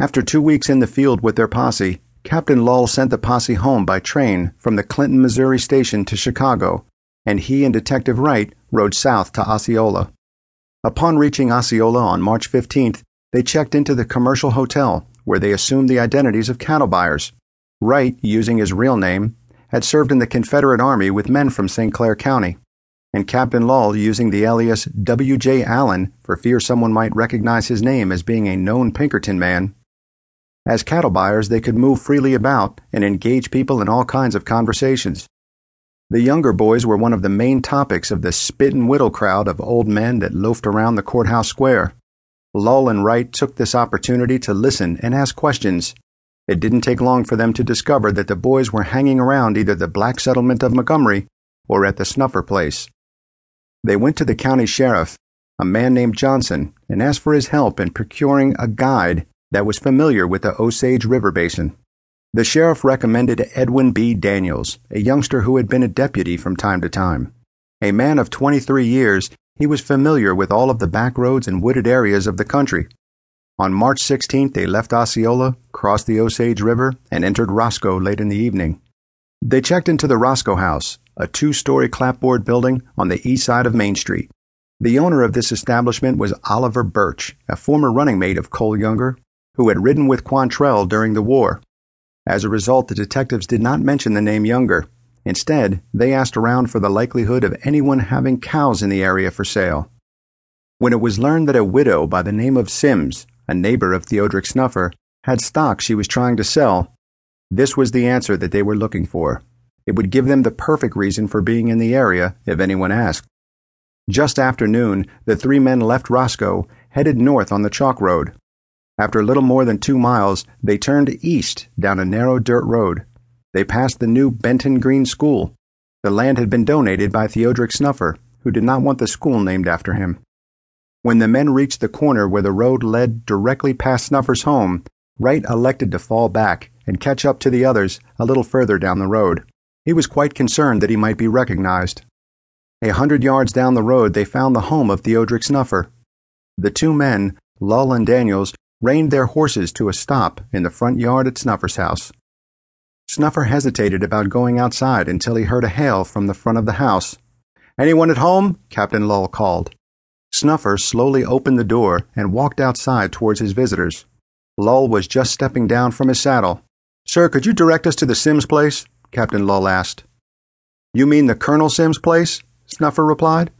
After two weeks in the field with their posse, Captain Lull sent the posse home by train from the Clinton, Missouri station to Chicago, and he and Detective Wright rode south to Osceola. Upon reaching Osceola on March 15th, they checked into the commercial hotel, where they assumed the identities of cattle buyers. Wright, using his real name, had served in the Confederate Army with men from St. Clair County, and Captain Lull using the alias W.J. Allen for fear someone might recognize his name as being a known Pinkerton man. As cattle buyers, they could move freely about and engage people in all kinds of conversations. The Younger boys were one of the main topics of the spit and whittle crowd of old men that loafed around the courthouse square. Lull and Wright took this opportunity to listen and ask questions. It didn't take long for them to discover that the boys were hanging around either the black settlement of Montgomery or at the Snuffer place. They went to the county sheriff, a man named Johnson, and asked for his help in procuring a guide that was familiar with the Osage River basin. The sheriff recommended Edwin B. Daniels, a youngster who had been a deputy from time to time. A man of 23 years, he was familiar with all of the back roads and wooded areas of the country. On March 16th, they left Osceola, crossed the Osage River, and entered Roscoe late in the evening. They checked into the Roscoe House, a two story clapboard building on the east side of Main Street. The owner of this establishment was Oliver Birch, a former running mate of Cole Younger, who had ridden with Quantrill during the war. As a result, the detectives did not mention the name Younger. Instead, they asked around for the likelihood of anyone having cows in the area for sale. When it was learned that a widow by the name of Sims, a neighbor of Theodric Snuffer, had stock she was trying to sell, this was the answer that they were looking for. It would give them the perfect reason for being in the area if anyone asked. Just after noon, the three men left Roscoe, headed north on the chalk road. After a little more than two miles, they turned east down a narrow dirt road. They passed the new Benton Green School. The land had been donated by Theodric Snuffer, who did not want the school named after him. When the men reached the corner where the road led directly past Snuffer's home, Wright elected to fall back and catch up to the others a little further down the road. He was quite concerned that he might be recognized. A hundred yards down the road, they found the home of Theodric Snuffer. The two men, Lull and Daniels, reined their horses to a stop in the front yard at Snuffer's house. Snuffer hesitated about going outside until he heard a hail from the front of the house. Anyone at home? Captain Lull called. Snuffer slowly opened the door and walked outside towards his visitors. Lull was just stepping down from his saddle. Sir, could you direct us to the Sims place? Captain Lull asked. You mean the Colonel Sims place? Snuffer replied.